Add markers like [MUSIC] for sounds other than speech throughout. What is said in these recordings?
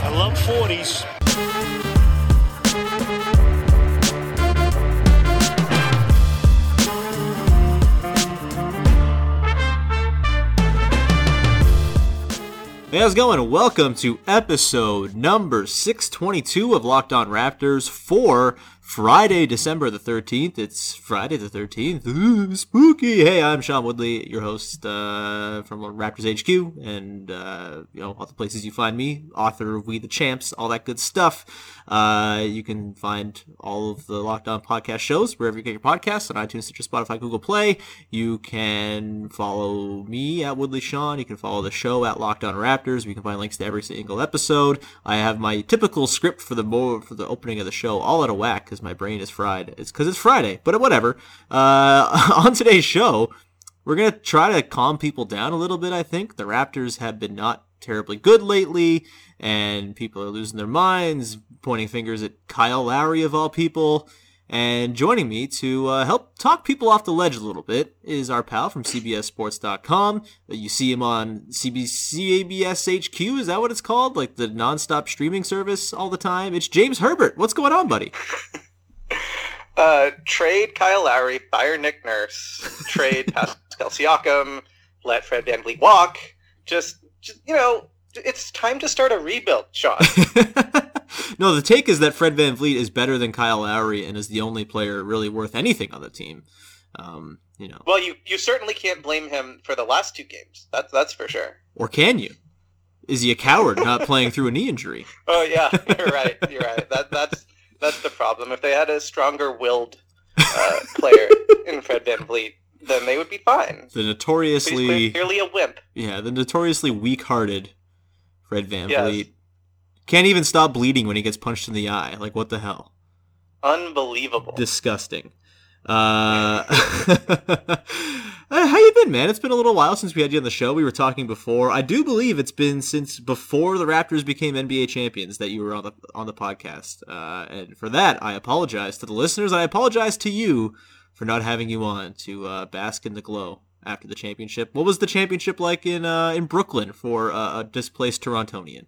I love 40s. Hey, how's it going? Welcome to episode number 622 of Locked On Raptors for Friday, December the 13th. It's Friday the 13th. Ooh, spooky. Hey, I'm Sean Woodley, your host uh, from Raptors HQ and, uh, you know, all the places you find me, author of We the Champs, all that good stuff. Uh, you can find all of the Locked On podcast shows wherever you get your podcasts on iTunes, Stitcher, Spotify, Google Play. You can follow me at Woodley Sean. You can follow the show at Locked On Raptors. You can find links to every single episode. I have my typical script for the mo- for the opening of the show all out of whack because my brain is fried. It's because it's Friday, but whatever. Uh, [LAUGHS] on today's show, we're gonna try to calm people down a little bit. I think the Raptors have been not terribly good lately, and people are losing their minds, pointing fingers at Kyle Lowry of all people. And joining me to uh, help talk people off the ledge a little bit is our pal from CBSSports.com. You see him on CBS HQ. Is that what it's called? Like the nonstop streaming service all the time? It's James Herbert. What's going on, buddy? [LAUGHS] Uh, trade Kyle Lowry, fire Nick Nurse, trade [LAUGHS] Pascal Siakam, let Fred VanVleet walk. Just, just, you know, it's time to start a rebuild, Sean. [LAUGHS] no, the take is that Fred VanVleet is better than Kyle Lowry and is the only player really worth anything on the team. Um, you know. Well, you you certainly can't blame him for the last two games. That's that's for sure. Or can you? Is he a coward not [LAUGHS] playing through a knee injury? Oh yeah, you're right. You're right. That that's that's the problem. If they had a stronger willed uh, player in Fred VanVleet, then they would be fine. The notoriously clearly a wimp. Yeah, the notoriously weak-hearted Fred VanVleet. Yes. Can't even stop bleeding when he gets punched in the eye. Like what the hell? Unbelievable. Disgusting. [LAUGHS] Uh, how you been, man? It's been a little while since we had you on the show. We were talking before. I do believe it's been since before the Raptors became NBA champions that you were on the on the podcast. Uh, and for that, I apologize to the listeners. I apologize to you for not having you on to uh, bask in the glow after the championship. What was the championship like in uh, in Brooklyn for uh, a displaced Torontonian?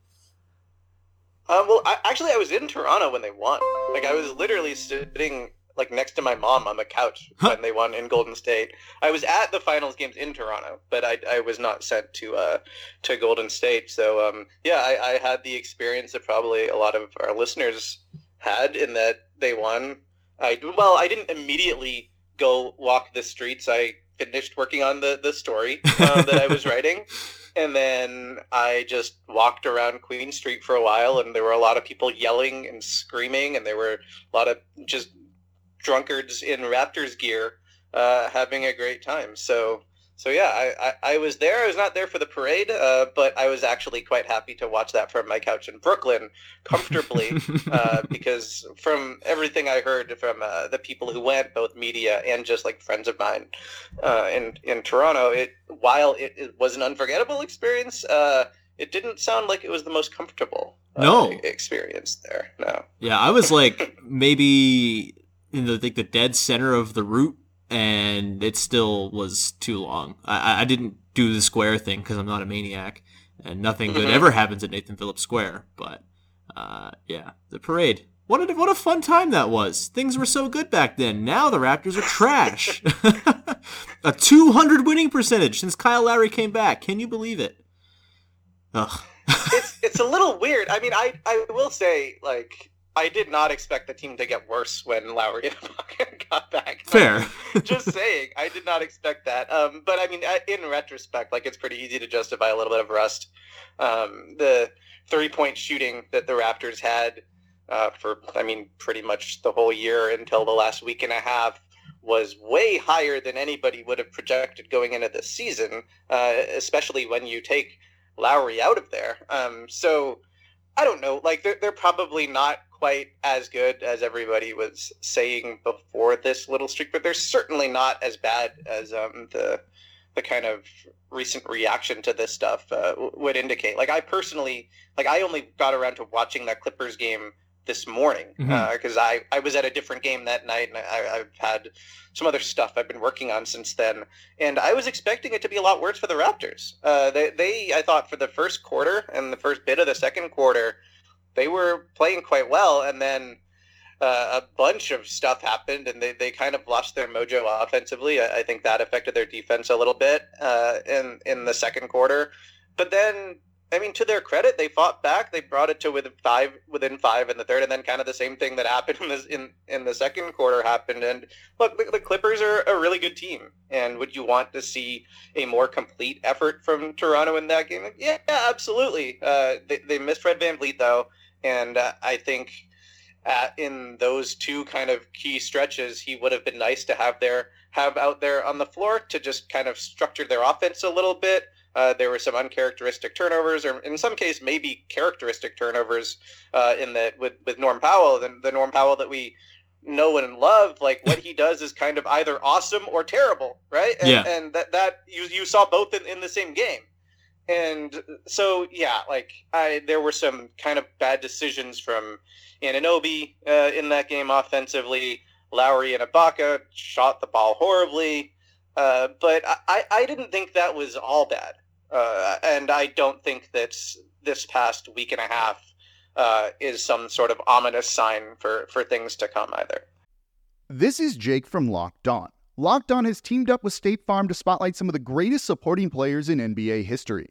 Um, well, I, actually, I was in Toronto when they won. Like, I was literally sitting like next to my mom on the couch huh. when they won in Golden State. I was at the finals games in Toronto, but I, I was not sent to uh, to Golden State. So um, yeah, I, I had the experience that probably a lot of our listeners had in that they won. I well, I didn't immediately go walk the streets. I finished working on the the story uh, that I was [LAUGHS] writing. And then I just walked around Queen Street for a while, and there were a lot of people yelling and screaming, and there were a lot of just drunkards in Raptors gear uh, having a great time. So so yeah, I, I, I, was there. I was not there for the parade, uh, but I was actually quite happy to watch that from my couch in Brooklyn comfortably [LAUGHS] uh, because from everything I heard from uh, the people who went, both media and just like friends of mine uh, in in Toronto, it while it, it was an unforgettable experience, uh, it didn't sound like it was the most comfortable uh, no experience there. No. Yeah, I was like [LAUGHS] maybe in the like the dead center of the route and it still was too long. I, I didn't do the square thing because I'm not a maniac, and nothing good mm-hmm. ever happens at Nathan Phillips Square. But uh, yeah, the parade. What a, what a fun time that was. Things were so good back then. Now the Raptors are trash. [LAUGHS] a 200 winning percentage since Kyle Lowry came back. Can you believe it? Ugh. it's it's a little weird. I mean, I I will say like I did not expect the team to get worse when Lowry [LAUGHS] got back. Fair. [LAUGHS] just saying, I did not expect that. Um, but I mean, in retrospect, like it's pretty easy to justify a little bit of rust. Um, the three-point shooting that the Raptors had uh, for, I mean, pretty much the whole year until the last week and a half was way higher than anybody would have projected going into the season, uh, especially when you take Lowry out of there. Um, so I don't know. Like they're they're probably not quite as good as everybody was saying before this little streak, but they're certainly not as bad as um, the the kind of recent reaction to this stuff uh, would indicate. Like I personally, like I only got around to watching that Clippers game this morning because Mhm. uh, I I was at a different game that night and I, I've had some other stuff I've been working on since then, and I was expecting it to be a lot worse for the Raptors. Uh, they they I thought for the first quarter and the first bit of the second quarter, they were playing quite well, and then. Uh, a bunch of stuff happened, and they, they kind of lost their mojo offensively. I, I think that affected their defense a little bit uh, in in the second quarter. But then, I mean, to their credit, they fought back. They brought it to within five, within five in the third, and then kind of the same thing that happened in the in, in the second quarter happened. And look, the, the Clippers are a really good team. And would you want to see a more complete effort from Toronto in that game? Yeah, absolutely. Uh, they they missed Fred VanVleet though, and uh, I think at, in those two kind of key stretches, he would have been nice to have there have out there on the floor to just kind of structure their offense a little bit. Uh, there were some uncharacteristic turnovers, or in some case, maybe characteristic turnovers uh, in that with with Norm Powell, the, the Norm Powell that we know and love. Like what he does is kind of either awesome or terrible, right? And, Yeah. and that that you you saw both in, in the same game. And so, yeah, like I, there were some kind of bad decisions from Anunoby uh, in that game offensively. Lowry and Ibaka shot the ball horribly, uh, but I, I didn't think that was all bad. Uh, and I don't think that this past week and a half uh, is some sort of ominous sign for, for things to come either. This is Jake from Locked On. Locked On has teamed up with State Farm to spotlight some of the greatest supporting players in NBA history.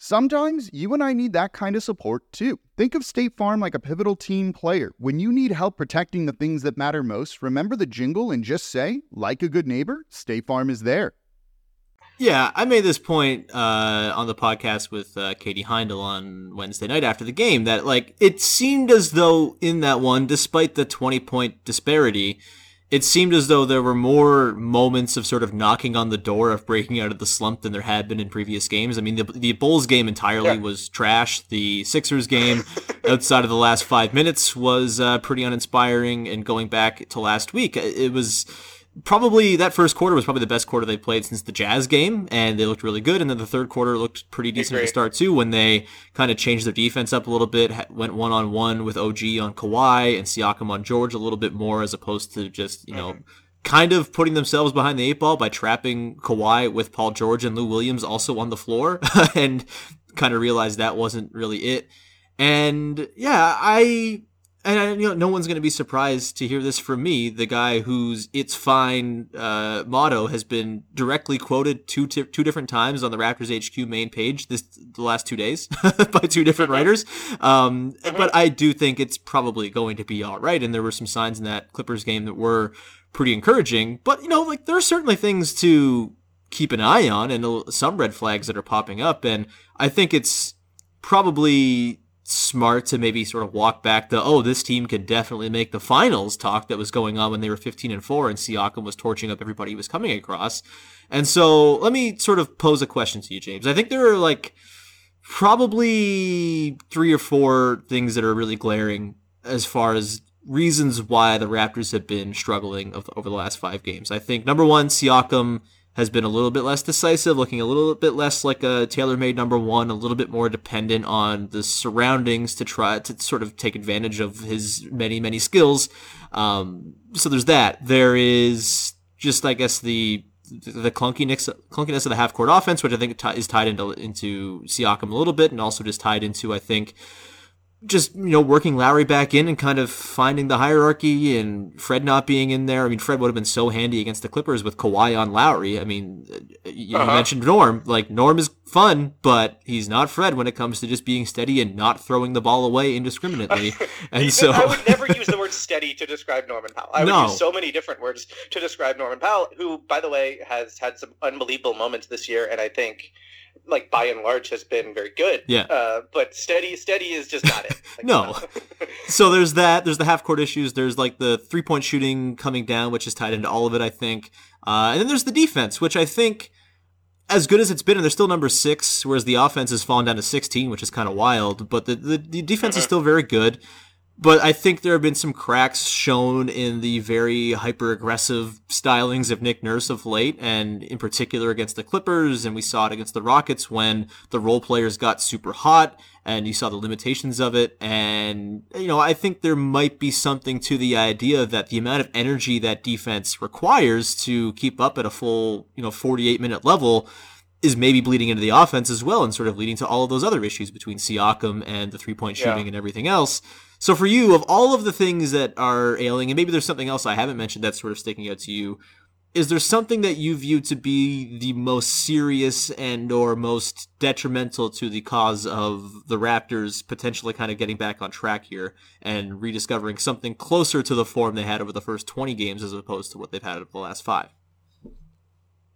Sometimes you and I need that kind of support too. Think of State Farm like a pivotal team player. When you need help protecting the things that matter most, remember the jingle and just say, like a good neighbor, State Farm is there. Yeah, I made this point uh, on the podcast with uh, Katie Heindl on Wednesday night after the game that like it seemed as though in that one, despite the twenty point disparity, it seemed as though there were more moments of sort of knocking on the door of breaking out of the slump than there had been in previous games. I mean, the, the Bulls game entirely Yeah. was trash. The Sixers game, [LAUGHS] outside of the last five minutes, was uh, pretty uninspiring. And going back to last week, it was probably that first quarter was probably the best quarter they played since the Jazz game, and they looked really good. And then the third quarter looked pretty decent to Agree. start too, when they kind of changed their defense up a little bit, went one on one with OG on Kawhi and Siakam on George a little bit more, as opposed to just you know. Mm-hmm. Kind of putting themselves behind the eight ball by trapping Kawhi with Paul George and Lou Williams also on the floor, [LAUGHS] and kind of realized that wasn't really it. And yeah, I and I, you know, no one's going to be surprised to hear this from me, the guy whose "It's fine" uh, motto has been directly quoted two ti two different times on the Raptors HQ main page this the last two days [LAUGHS] by two different writers. Um, But I do think it's probably going to be all right. And there were some signs in that Clippers game that were pretty encouraging. But you know, like there are certainly things to keep an eye on and some red flags that are popping up. And I think it's probably smart to maybe sort of walk back the oh this team could definitely make the finals talk that was going on when they were 15 and 4 and Siakam was torching up everybody he was coming across. And so let me sort of pose a question to you James. I think there are like probably three or four things that are really glaring as far as reasons why the Raptors have been struggling over the last 5 games. I think number 1 Siakam has been a little bit less decisive, looking a little bit less like a tailor-made number one, a little bit more dependent on the surroundings to try to sort of take advantage of his many, many skills. Um, so there's that. There is just, I guess, the the clunkiness clunkiness of the half court offense, which I think is tied into into Siakam a little bit, and also just tied into I think just you know working Lowry back in and kind of finding the hierarchy and Fred not being in there. I mean, Fred would have been so handy against the Clippers with Kawhi on Lowry. I mean, you, uh-huh. mentioned Norm. Like Norm is fun, but he's not Fred when it comes to just being steady and not throwing the ball away indiscriminately. [LAUGHS] And so I would never use the word steady to describe Norman Powell. I would no. use so many different words to describe Norman Powell, who, by the way, has had some unbelievable moments this year, and I think like by and large has been very good. Yeah. Uh, but steady, steady is just not it. [LAUGHS] Like, no. [LAUGHS] so there's that. There's the half court issues. There's like the three point shooting coming down, which is tied into all of it, I think. Uh, and then there's the defense, which I think, as good as it's been, and they're still number six, whereas the offense has fallen down to 16, which is kind of wild. But the the, the defense mm-hmm. is still very good. But I think there have been some cracks shown in the very hyper aggressive stylings of Nick Nurse of late, and in particular against the Clippers, and we saw it against the Rockets when the role players got super hot, and you saw the limitations of it. And, you know, I think there might be something to the idea that the amount of energy that defense requires to keep up at a full, you know, 48 minute level is maybe bleeding into the offense as well, and sort of leading to all of those other issues between Siakam and the three point shooting yeah. and everything else. So for you, of all of the things that are ailing, and maybe there's something else I haven't mentioned that's sort of sticking out to you, is there something that you view to be the most serious and or most detrimental to the cause of the Raptors potentially kind of getting back on track here and rediscovering something closer to the form they had over the first 20 games as opposed to what they've had over the last five?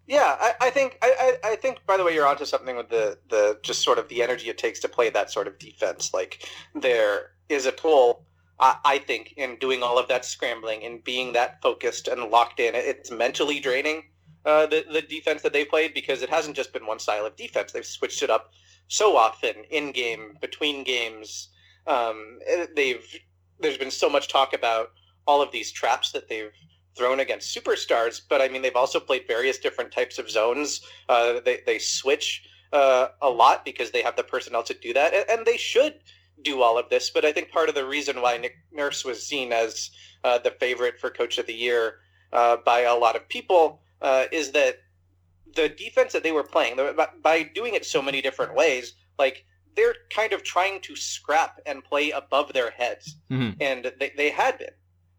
Yeah, I, I think I, I, think by the way you're onto something with the the just sort of the energy it takes to play that sort of defense. Like there is a tool, I, I think, in doing all of that scrambling and being that focused and locked in. It's mentally draining uh, the the defense that they played because it hasn't just been one style of defense. They've switched it up so often in game, between games. Um, they've there's been so much talk about all of these traps that they've thrown against superstars, but I mean they've also played various different types of zones. Uh, they they switch uh, a lot because they have the personnel to do that, and, and they should do all of this. But I think part of the reason why Nick Nurse was seen as uh, the favorite for Coach of the Year uh, by a lot of people uh, is that the defense that they were playing, by doing it so many different ways, like they're kind of trying to scrap and play above their heads, mm-hmm. and they, they had been,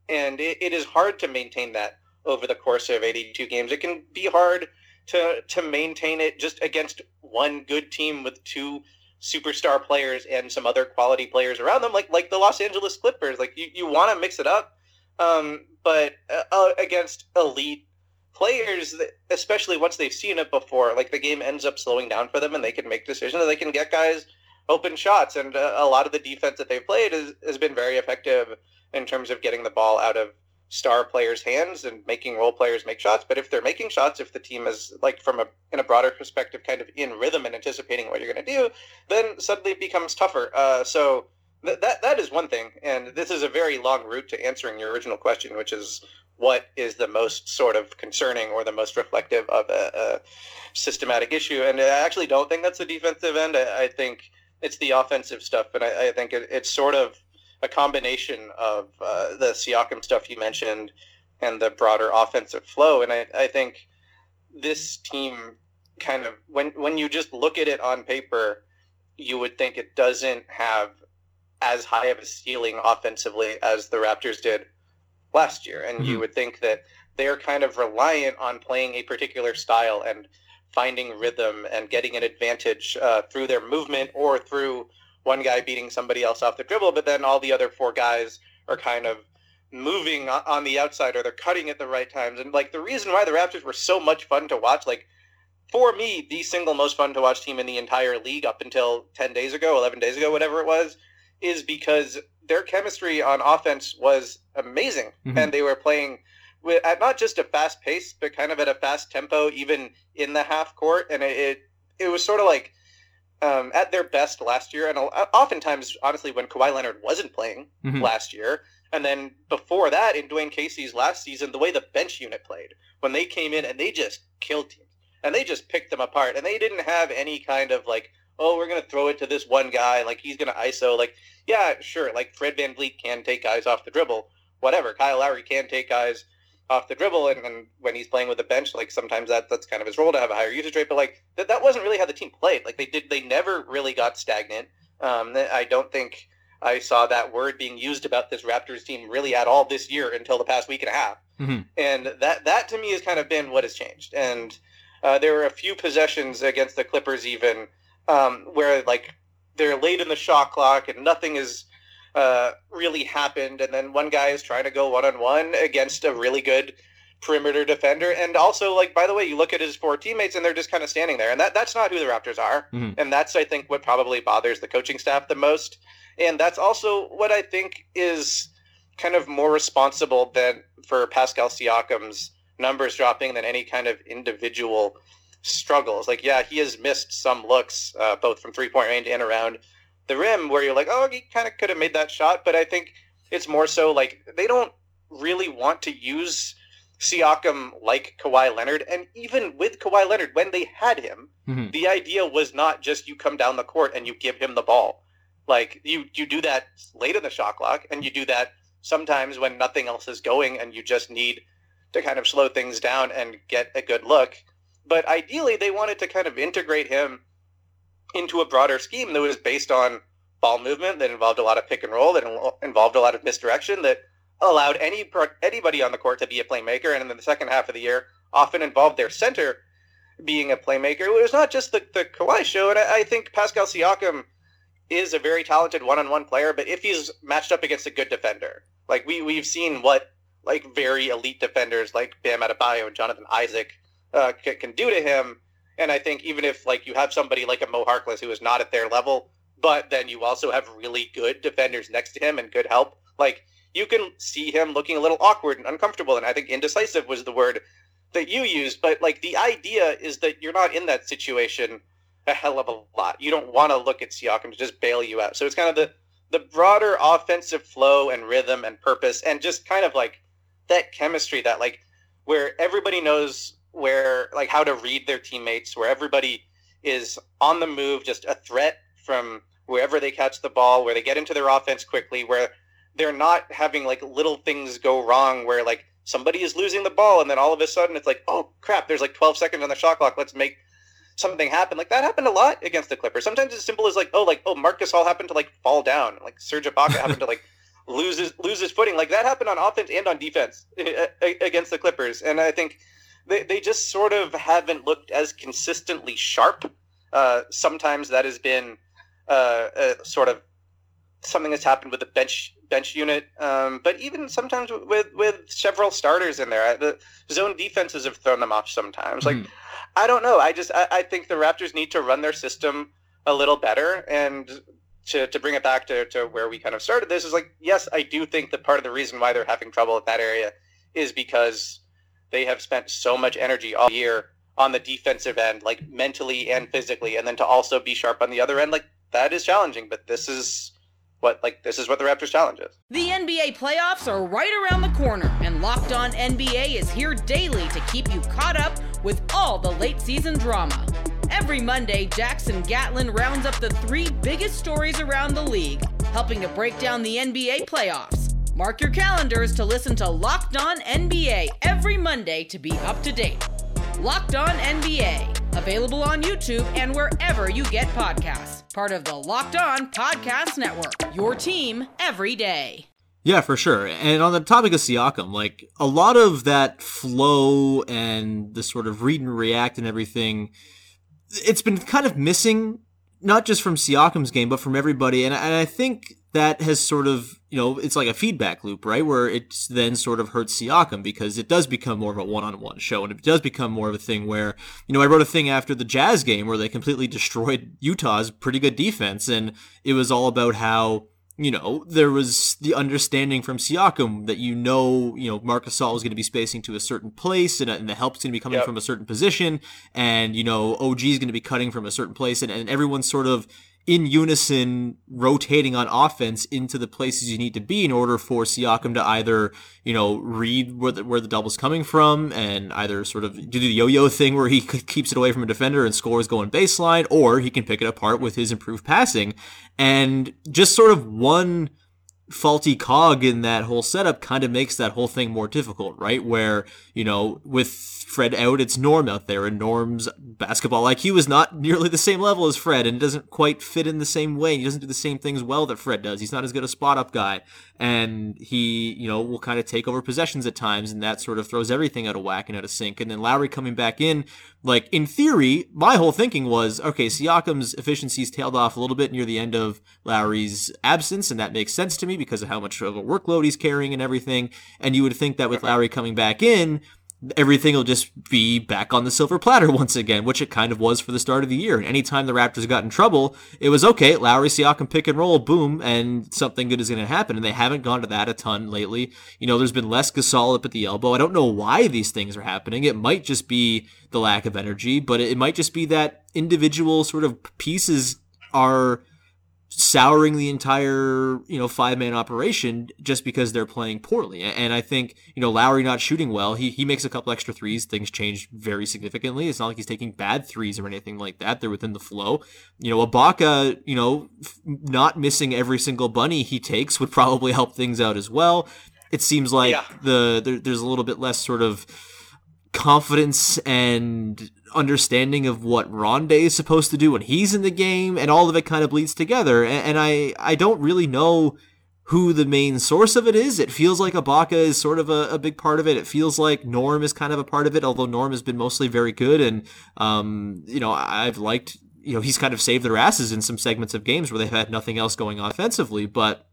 and it, it is hard to maintain that over the course of 82 games. It can be hard to to maintain it just against one good team with two superstar players and some other quality players around them, like like the Los Angeles Clippers. Like you, you want to mix it up, um, but uh, uh, against elite players, especially once they've seen it before, like the game ends up slowing down for them, and they can make decisions. And they can get guys open shots, and uh, a lot of the defense that they've played has, has been very effective in terms of getting the ball out of star players' hands and making role players make shots. But if they're making shots, if the team is like from a in a broader perspective, kind of in rhythm and anticipating what you're going to do, then suddenly it becomes tougher. Uh, so th- that that is one thing, and this is a very long route to answering your original question, which is what is the most sort of concerning or the most reflective of a, a systematic issue. And I actually don't think that's the defensive end. I, I think it's the offensive stuff, and I, I think it, it's sort of a combination of uh, the Siakam stuff you mentioned and the broader offensive flow. And I, I think this team kind of when when you just look at it on paper, you would think it doesn't have as high of a ceiling offensively as the Raptors did last year. And mm-hmm. you would think that they're kind of reliant on playing a particular style and finding rhythm and getting an advantage uh, through their movement or through one guy beating somebody else off the dribble, but then all the other four guys are kind of moving on the outside or they're cutting at the right times. And like the reason why the Raptors were so much fun to watch, like for me, the single most fun to watch team in the entire league up until 10 days ago, 11 days ago, whatever it was, is because their chemistry on offense was amazing. Mm-hmm. And they were playing with, at not just a fast pace, but kind of at a fast tempo, even in the half court. And it, it, it was sort of like um, at their best last year, and oftentimes, honestly, when Kawhi Leonard wasn't playing mm-hmm. last year, and then before that, in Dwane Casey's last season, the way the bench unit played when they came in and they just killed teams and they just picked them apart, and they didn't have any kind of like, oh, we're gonna throw it to this one guy, like he's gonna ISO, like yeah, sure, like Fred Van VanVleet can take guys off the dribble, whatever. Kyle Lowry can take guys off the dribble, and, when he's playing with the bench, like sometimes that that's kind of his role to have a higher usage rate. But like that, that wasn't really how the team played. Like they did, they never really got stagnant. Um, I don't think I saw that word being used about this Raptors team really at all this year until the past week and a half. Mm-hmm. And that that to me has kind of been what has changed. And uh, there were a few possessions against the Clippers even um, where like they're late in the shot clock and nothing is uh, really happened. And then one guy is trying to go one on one against a really good perimeter defender. And also, like by the way, you look at his four teammates and they're just kind of standing there, and that that's not who the Raptors are. Mhm. And that's I think what probably bothers the coaching staff the most. And that's also what I think is kind of more responsible than for Pascal Siakam's numbers dropping than any kind of individual struggles. Like, yeah, he has missed some looks, uh, both from three point range and around the rim, where you're like, oh, he kind of could have made that shot. But I think it's more so like they don't really want to use Siakam like Kawhi Leonard. And even with Kawhi Leonard, when they had him, Mhm. the idea was not just you come down the court and you give him the ball. Like you, you do that late in the shot clock, and you do that sometimes when nothing else is going, and you just need to kind of slow things down and get a good look. But ideally, they wanted to kind of integrate him into a broader scheme that was based on ball movement, that involved a lot of pick and roll, that involved a lot of misdirection, that allowed any anybody on the court to be a playmaker. And in the second half of the year, often involved their center being a playmaker. It was not just the, the Kawhi show. And I, I think Pascal Siakam is a very talented one-on-one player, but if he's matched up against a good defender, like we, we've seen what like very elite defenders like Bam Adebayo and Jonathan Isaac uh, can, can do to him. And I think even if like you have somebody like a Mo Harkless who is not at their level, but then you also have really good defenders next to him and good help, like you can see him looking a little awkward and uncomfortable. And I think indecisive was the word that you used. But like the idea is that you're not in that situation a hell of a lot. You don't want to look at Siakam to just bail you out. So it's kind of the the broader offensive flow and rhythm and purpose and just kind of like that chemistry that like where everybody knows where like how to read their teammates, where everybody is on the move, just a threat from wherever they catch the ball, where they get into their offense quickly, where they're not having like little things go wrong where like somebody is losing the ball and then all of a sudden it's like, oh crap, there's like 12 seconds on the shot clock. Let's make something happen. Like that happened a lot against the Clippers. Sometimes it's simple as like, oh, like oh, Marc Gasol happened to like fall down. Like Serge Ibaka happened to like [LAUGHS] lose his lose his footing. Like that happened on offense and on defense [LAUGHS] against the Clippers. And I think they they just sort of haven't looked as consistently sharp. Uh, sometimes that has been uh, uh, sort of something that's happened with the bench bench unit. Um, but even sometimes with with several starters in there, the zone defenses have thrown them off sometimes. Like Mhm. I don't know. I just I, I think the Raptors need to run their system a little better and. To, to bring it back to, to where we kind of started this is like yes I do think that part of the reason why they're having trouble at that area is because they have spent so much energy all year on the defensive end like mentally and physically and then to also be sharp on the other end like that is challenging but this is what like this is what the Raptors challenge is The NBA playoffs are right around the corner, and Locked On NBA is here daily to keep you caught up with all the late season drama. Every Monday, Jackson Gatlin rounds up the three biggest stories around the league, helping to break down the NBA playoffs. Mark your calendars to listen to Locked On NBA every Monday to be up to date. Locked On NBA, available on YouTube and wherever you get podcasts. Part of the Locked On Podcast Network, your team every day. Yeah, for sure. And on the topic of Siakam, like a lot of that flow and the sort of read and react and everything, it's been kind of missing, not just from Siakam's game, but from everybody. And, and I think that has sort of, you know, it's like a feedback loop, right? Where it then sort of hurts Siakam because it does become more of a one on one show. And it does become more of a thing where, you know, I wrote a thing after the Jazz game where they completely destroyed Utah's pretty good defense. And it was all about how, you know, there was the understanding from Siakam that you know, you know, Marc Gasol is going to be spacing to a certain place and, and the help's going to be coming Yep. from a certain position and, you know, OG is going to be cutting from a certain place and, and everyone's sort of in unison rotating on offense into the places you need to be in order for Siakam to either, you know, read where the, where the double's coming from and either sort of do the yo-yo thing where he [LAUGHS] keeps it away from a defender and scores going baseline, or he can pick it apart with his improved passing. And just sort of one faulty cog in that whole setup kind of makes that whole thing more difficult, right? Where, you know, with Fred out, it's Norm out there, and Norm's basketball IQ is not nearly the same level as Fred, and it doesn't quite fit in the same way. He doesn't do the same things well that Fred does. He's not as good a spot up guy, and he, you know, will kind of take over possessions at times, and that sort of throws everything out of whack and out of sync. And then Lowry coming back in, like in theory, my whole thinking was, okay, Siakam's efficiencies tailed off a little bit near the end of Lowry's absence, and that makes sense to me because of how much of a workload he's carrying and everything. And you would think that with Lowry coming back in, everything will just be back on the silver platter [LAUGHS] once again, which it kind of was for the start of the year. And anytime the Raptors got in trouble, it was okay, Lowry, Siakam, pick and roll, boom, and something good is going to happen. And they haven't gone to that a ton lately. You know, there's been less Gasol up at the elbow. I don't know why these things are happening. It might just be the lack of energy, but it might just be that individual sort of pieces are souring the entire you know five man operation just because they're playing poorly. And I think you know Lowry not shooting well, he he makes a couple extra threes, things change very significantly. It's not like he's taking bad threes or anything like that. They're within the flow. You know Ibaka, you know, not missing every single bunny he takes would probably help things out as well. It seems like yeah. the there, there's a little bit less sort of confidence and understanding of what Rondae is supposed to do when he's in the game, and all of it kind of bleeds together. And, and I, I don't really know who the main source of it is. It feels like Ibaka is sort of a, a, big part of it. It feels like Norm is kind of a part of it, although Norm has been mostly very good. And, um, you know, I've liked, you know, he's kind of saved their asses in some segments of games where they've had nothing else going on offensively. But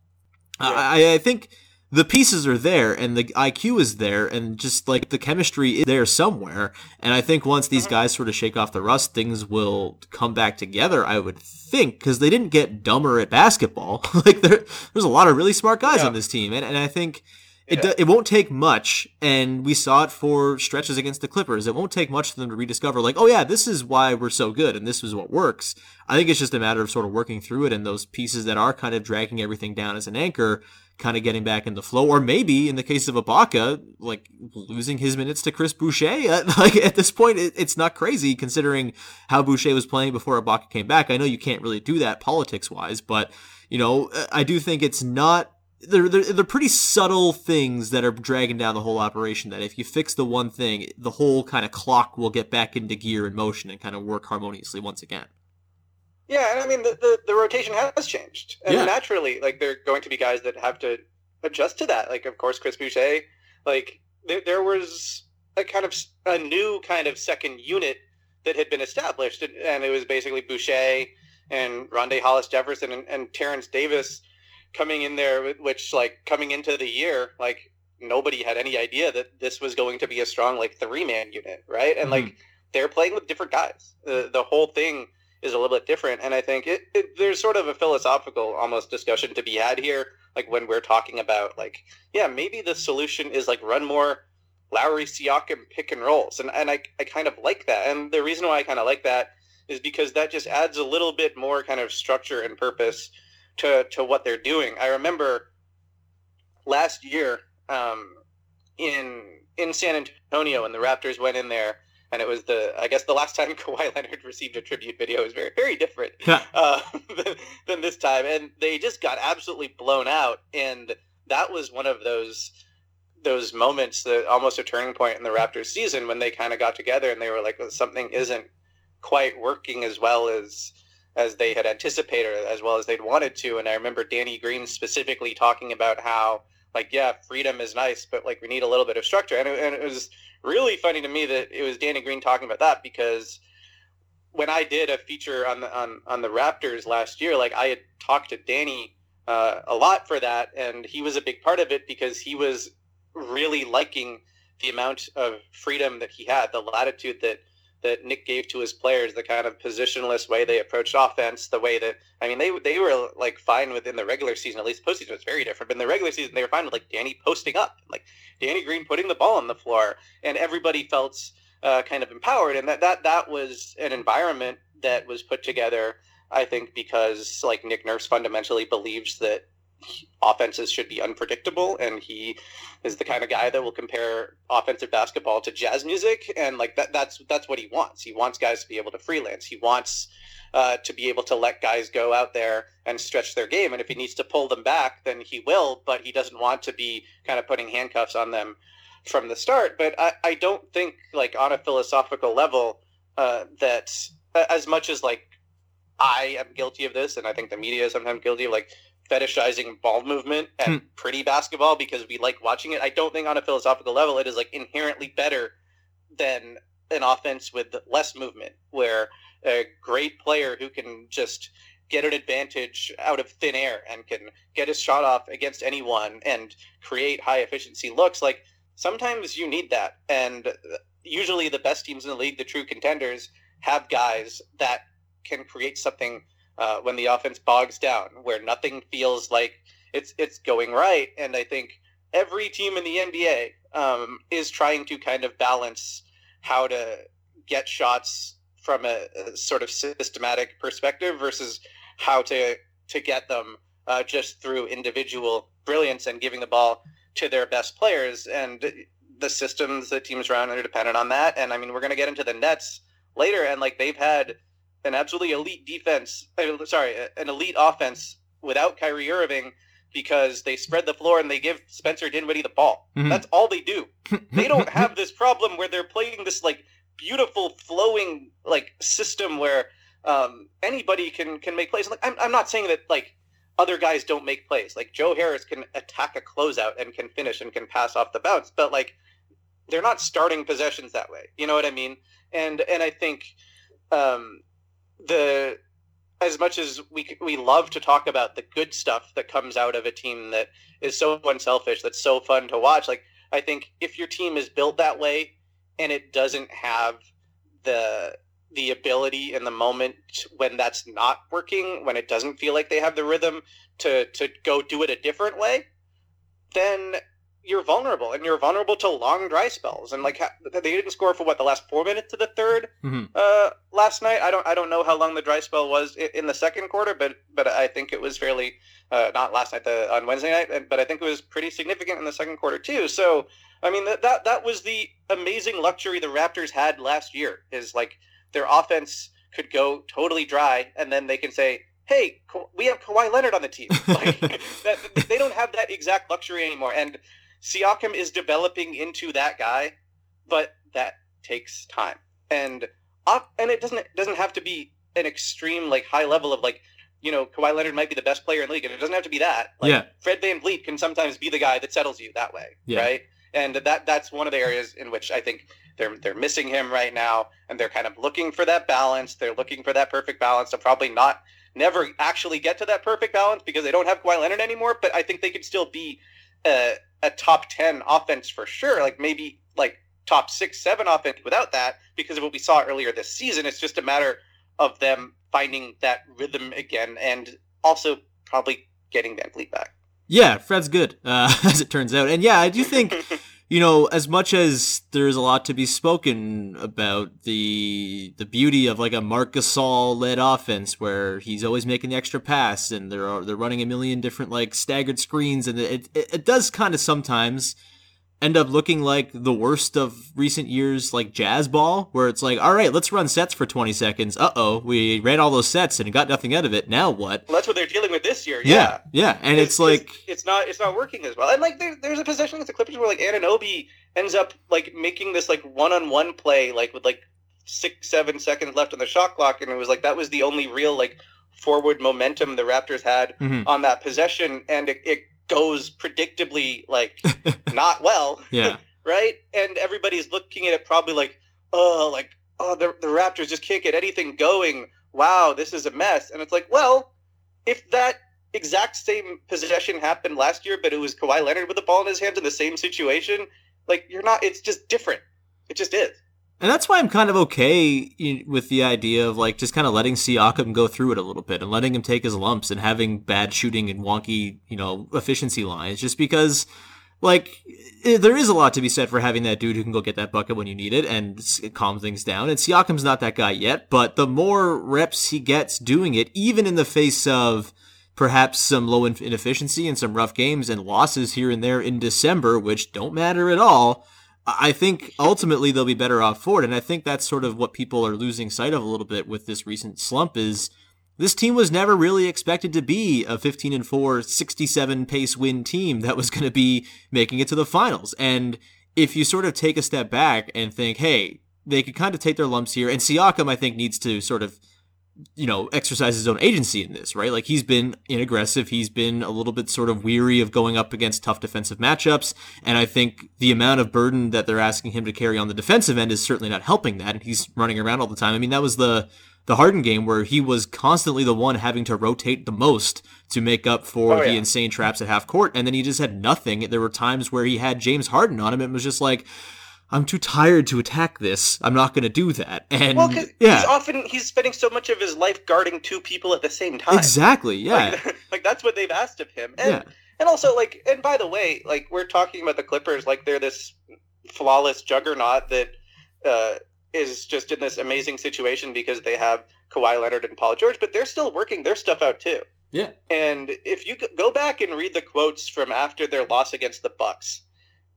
yeah. I, I think the pieces are there and the IQ is there and just like the chemistry is there somewhere. And I think once these mm-hmm. guys sort of shake off the rust, things will come back together, I would think, because they didn't get dumber at basketball. [LAUGHS] like there, there's a lot of really smart guys yeah. on this team. And, and I think it, yeah. it won't take much. And we saw it for stretches against the Clippers. It won't take much for them to rediscover like, oh yeah, this is why we're so good and this is what works. I think it's just a matter of sort of working through it and those pieces that are kind of dragging everything down as an anchor kind of getting back in the flow, or maybe in the case of Ibaka, like losing his minutes to Chris Boucher. [LAUGHS] Like at this point, it, it's not crazy considering how Boucher was playing before Ibaka came back. I know you can't really do that politics wise, but you know, uh, I do think it's not. They're, they're, they're pretty subtle things that are dragging down the whole operation. That if you fix the one thing, the whole kind of clock will get back into gear and motion and kind of work harmoniously once again. Yeah, and I mean the, the, the rotation has changed, and yeah. naturally, like there are going to be guys that have to adjust to that. Like of course Chris Boucher, like there, there was a kind of a new kind of second unit that had been established, and it was basically Boucher and Rondae Hollis Jefferson and, and Terrence Davis coming in there, which like coming into the year, like nobody had any idea that this was going to be a strong like three man unit, right? And mm-hmm. like they're playing with different guys. The the whole thing is a little bit different. And I think it, it, there's sort of a philosophical almost discussion to be had here. Like when we're talking about like, yeah, maybe the solution is like run more Lowry Siakam pick and rolls. And, and I, I kind of like that. And the reason why I kind of like that is because that just adds a little bit more kind of structure and purpose to, to what they're doing. I remember last year um, in, in San Antonio when the Raptors went in there and it was the I guess the last time [LAUGHS] Kawhi Leonard received a tribute video was very very different uh, [LAUGHS] than, than, this time, and they just got absolutely blown out, and that was one of those those moments that almost a turning point in the Raptors season when they kind of got together and they were like well, something isn't quite working as well as as they had anticipated as well as they'd wanted to. And I remember Danny Green specifically talking about how like yeah freedom is nice but like we need a little bit of structure. And it, and it was really funny to me that it was Danny Green talking about that because when I did a feature on the on, on the Raptors last year, like I had talked to Danny uh, a lot for that, and he was a big part of it because he was really liking the amount of freedom that he had, the latitude that that Nick gave to his players, the kind of positionless way they approached offense, the way that I mean they they were like fine within the regular season. At least postseason was very different. But in the regular season, they were fine with like Danny posting up, like Danny Green putting the ball on the floor, and everybody felt uh, kind of empowered. And that that that was an environment that was put together, I think, because like Nick Nurse fundamentally believes that offenses should be unpredictable, and he is the kind of guy that will compare offensive basketball to jazz music, and like that that's that's what he wants. He wants guys to be able to freelance. He wants uh, to be able to let guys go out there and stretch their game. And if he needs to pull them back, then he will. But he doesn't want to be kind of putting handcuffs on them from the start. But I, I don't think like on a philosophical level uh, that as much as like I am guilty of this, and I think the media is sometimes guilty of like fetishizing ball movement and Hmm. pretty basketball because we like watching it. I don't think on a philosophical level it is like inherently better than an offense with less movement, where a great player who can just get an advantage out of thin air and can get his shot off against anyone and create high efficiency looks like sometimes you need that and usually the best teams in the league the true contenders have guys that can create something uh, when the offense bogs down where nothing feels like it's it's going right. And i think every team in the nba um, is trying to kind of balance how to get shots from a, a sort of systematic perspective versus how to to get them uh, just through individual brilliance and giving the ball to their best players. And the systems that teams run are dependent on that. And i mean we're going to get into the nets later. And like they've had an absolutely elite defense uh, sorry an elite offense without Kyrie Irving because they spread the floor and they give Spencer Dinwiddie the ball. Mhm. That's all they do. They don't [LAUGHS] have this problem where they're playing this like beautiful flowing like system where um, anybody can can make plays. Like I'm I'm not saying that like other guys don't make plays. Like Joe Harris can attack a closeout and can finish and can pass off the bounce, but like they're not starting possessions that way. You know what I mean? And and I think um, the as much as we we love to talk about the good stuff that comes out of a team that is so unselfish, that's so fun to watch. Like I think if your team is built that way and it doesn't have the the ability in the moment when that's not working, when it doesn't feel like they have the rhythm to to go do it a different way, then you're vulnerable and you're vulnerable to long dry spells and like they didn't score for what the last four minutes of the 3rd Mhm. uh, last night. I don't I don't know how long the dry spell was in the second quarter, but but I think it was fairly uh, not last night the on Wednesday night, but I think it was pretty significant in the second quarter too. So I mean that that that was the amazing luxury the Raptors had last year is like their offense could go totally dry, and then they can say. Hey, we have Kawhi Leonard on the team. [LAUGHS] Like, [LAUGHS] that, they don't have that exact luxury anymore, and Siakam is developing into that guy, but that takes time. And uh, and it doesn't doesn't have to be an extreme like high level of like you know Kawhi Leonard might be the best player in the league, and it doesn't have to be that. Like, Yeah. Fred VanVleet can sometimes be the guy that settles you that way, Yeah. right? And that that's one of the areas in which I think they're they're missing him right now, and they're kind of looking for that balance. They're looking for that perfect balance. They'll probably not never actually get to that perfect balance because they don't have Kawhi Leonard anymore. But I think they could still be a, a top ten offense for sure. Like maybe like top six, seven offense without that because of what we saw earlier this season. It's just a matter of them finding that rhythm again and also probably getting Van Fleet back. Yeah, Fred's good, uh, [LAUGHS] as it turns out. And yeah, I do think, [LAUGHS] you know, as much as there's a lot to be spoken about the the beauty of like a Marc Gasol led offense where he's always making the extra pass and they're they're running a million different like staggered screens and it it, it does kind of sometimes end up looking like the worst of recent years like jazz ball where it's like all right let's run sets for 20 seconds uh-oh we ran all those sets and got nothing out of it now what Well, that's what they're dealing with this year. yeah yeah yeah. and it's, like it's not it's not working as well. And like there, there's a possession against the Clippers where like Anunoby ends up like making this like one on one play like with like six seven seconds left on the shot clock, and it was like that was the only real like forward momentum the Raptors had Mhm. on that possession, and it, it goes predictably like [LAUGHS] not well, yeah [LAUGHS] right? And everybody's looking at it probably like, oh, like oh the the Raptors just can't get anything going. Wow, this is a mess. And it's like, well, if that exact same possession happened last year, but it was Kawhi Leonard with the ball in his hands in the same situation, like you're not. It's just different. It just is. And that's why I'm kind of okay with the idea of like just kind of letting Siakam go through it a little bit and letting him take his lumps and having bad shooting and wonky, you know, efficiency lines just because like there is a lot to be said for having that dude who can go get that bucket when you need it and calm things down. And Siakam's not that guy yet, but the more reps he gets doing it, even in the face of perhaps some low inefficiency and some rough games and losses here and there in December, which don't matter at all. I think ultimately they'll be better off for it. And I think that's sort of what people are losing sight of a little bit with this recent slump is this team was never really expected to be a 15 and 4, 67 pace win team that was going to be making it to the finals. And if you sort of take a step back and think, hey, they could kind of take their lumps here, and Siakam, I think, needs to sort of you know, exercise his own agency in this, right? Like he's been inaggressive. He's been a little bit sort of weary of going up against tough defensive matchups. And I think the amount of burden that they're asking him to carry on the defensive end is certainly not helping that. And he's running around all the time. I mean, that was the, the Harden game where he was constantly the one having to rotate the most to make up for oh, yeah. the insane traps at half court. And then he just had nothing. There were times where he had James Harden on him. It was just like, I'm too tired to attack this. I'm not going to do that. And well, yeah, he's often he's spending so much of his life guarding two people at the same time. Exactly. Yeah. Like, [LAUGHS] like that's what they've asked of him. And yeah. and also like and by the way, like we're talking about the Clippers like they're this flawless juggernaut that uh, is just in this amazing situation because they have Kawhi Leonard and Paul George, but they're still working their stuff out too. Yeah. And if you go back and read the quotes from after their loss against the Bucks,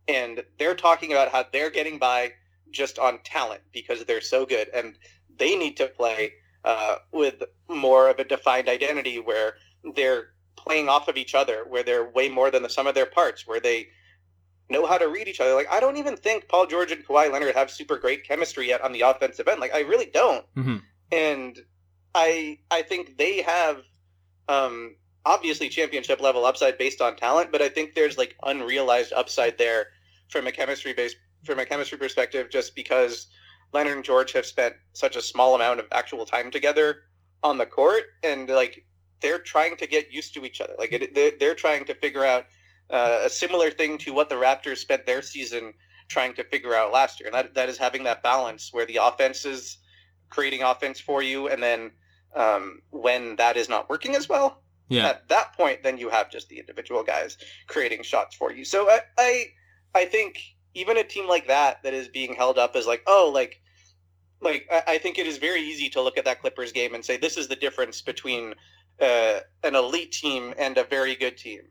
and they're talking about how they're getting by just on talent because they're so good, and they need to play uh, with more of a defined identity where they're playing off of each other, where they're way more than the sum of their parts, where they know how to read each other. Like I don't even think Paul George and Kawhi Leonard have super great chemistry yet on the offensive end. Like I really don't. Mm-hmm. And I I think they have um, obviously championship level upside based on talent, but I think there's like unrealized upside there from a chemistry base from a chemistry perspective, just because Leonard and George have spent such a small amount of actual time together on the court, and like they're trying to get used to each other. Like it, they're, they're trying to figure out uh, a similar thing to what the Raptors spent their season trying to figure out last year, and that that is having that balance where the offense is creating offense for you, and then um, when that is not working as well, yeah. at that point, then you have just the individual guys creating shots for you. So I, I, I think even a team like that that is being held up as like, oh, like, like I, I think it is very easy to look at that Clippers game and say this is the difference between uh, an elite team and a very good team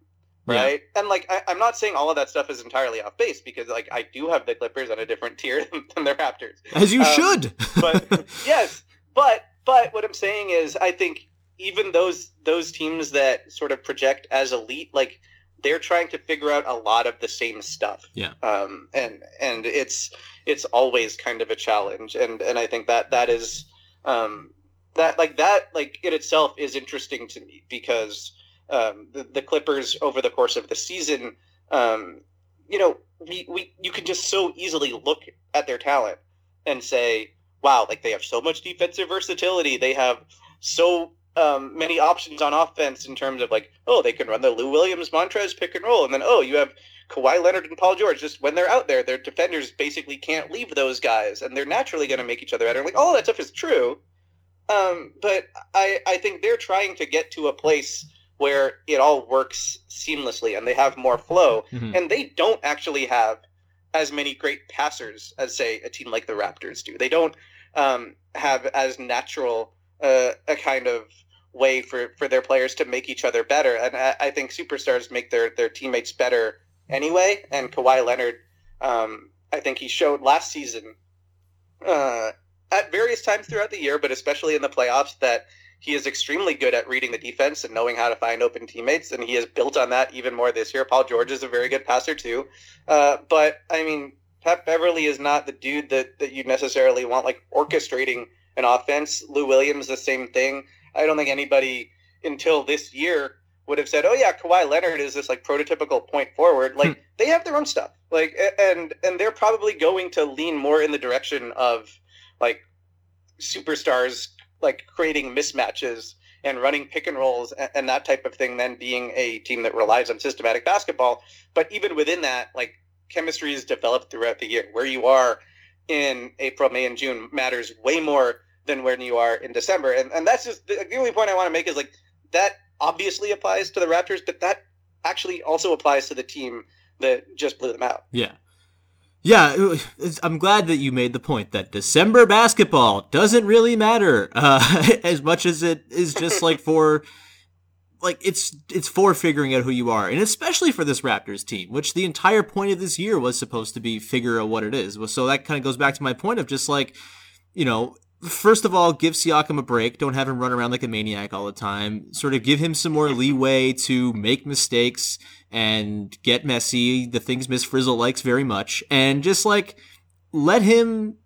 right? Yeah. And like, I, am not saying all of that stuff is entirely off base because like I do have the Clippers on a different [LAUGHS] tier than, the Raptors, as you um, should. but [LAUGHS] yes, but but what I'm saying is, I think even those those teams that sort of project as elite, like they're trying to figure out a lot of the same stuff. Yeah. Um. And and it's it's always kind of a challenge, and and I think that that is um that like that like in itself is interesting to me because um, the, the Clippers over the course of the season, um, you know, we, we you can just so easily look at their talent and say, wow, like they have so much defensive versatility. They have so um, many options on offense in terms of like, oh, they can run the Lou Williams Montrezl pick and roll, and then oh, you have Kawhi Leonard and Paul George. Just when they're out there, their defenders basically can't leave those guys, and they're naturally going to make each other better. Like all that stuff is true, um, but I I think they're trying to get to a place where it all works seamlessly and they have more flow. Mm-hmm. And they don't actually have as many great passers as, say, a team like the Raptors do. They don't um, have as natural a kind of way for, for their players to make each other better. And I, I think superstars make their, their teammates better anyway. And Kawhi Leonard, um, I think he showed last season uh, at various times throughout the year, but especially in the playoffs, that he is extremely good at reading the defense and knowing how to find open teammates, and he has built on that even more this year. Paul George is a very good passer too, uh, but I mean, Pat Beverley is not the dude that that you necessarily want like orchestrating an offense. Lou Williams, the same thing. I don't think anybody until this year would have said, "Oh yeah, Kawhi Leonard is this like prototypical point forward." Like hmm. they have their own stuff, like and and they're probably going to lean more in the direction of like superstars like creating mismatches and running pick and rolls and, and, that type of thing than being a team that relies on systematic basketball. But even within that, like chemistry is developed throughout the year. Where you are in April, May, and June matters way more than when you are in December. And and that's just the, the only point I want to make is like that obviously applies to the Raptors, but that actually also applies to the team that just blew them out. Yeah. Yeah, I'm glad that you made the point that December basketball doesn't really matter [LAUGHS] uh, as much as it is just like [LAUGHS] for like it's it's for figuring out who you are, and especially for this Raptors team, which the entire point of this year was supposed to be figure out what it is. So that kind of goes back to my point of just like, you know, first of all, give Siakam a break. Don't have him run around like a maniac all the time. Sort of give him some more leeway to make mistakes and get messy, the things Miss Frizzle likes very much, and just like let him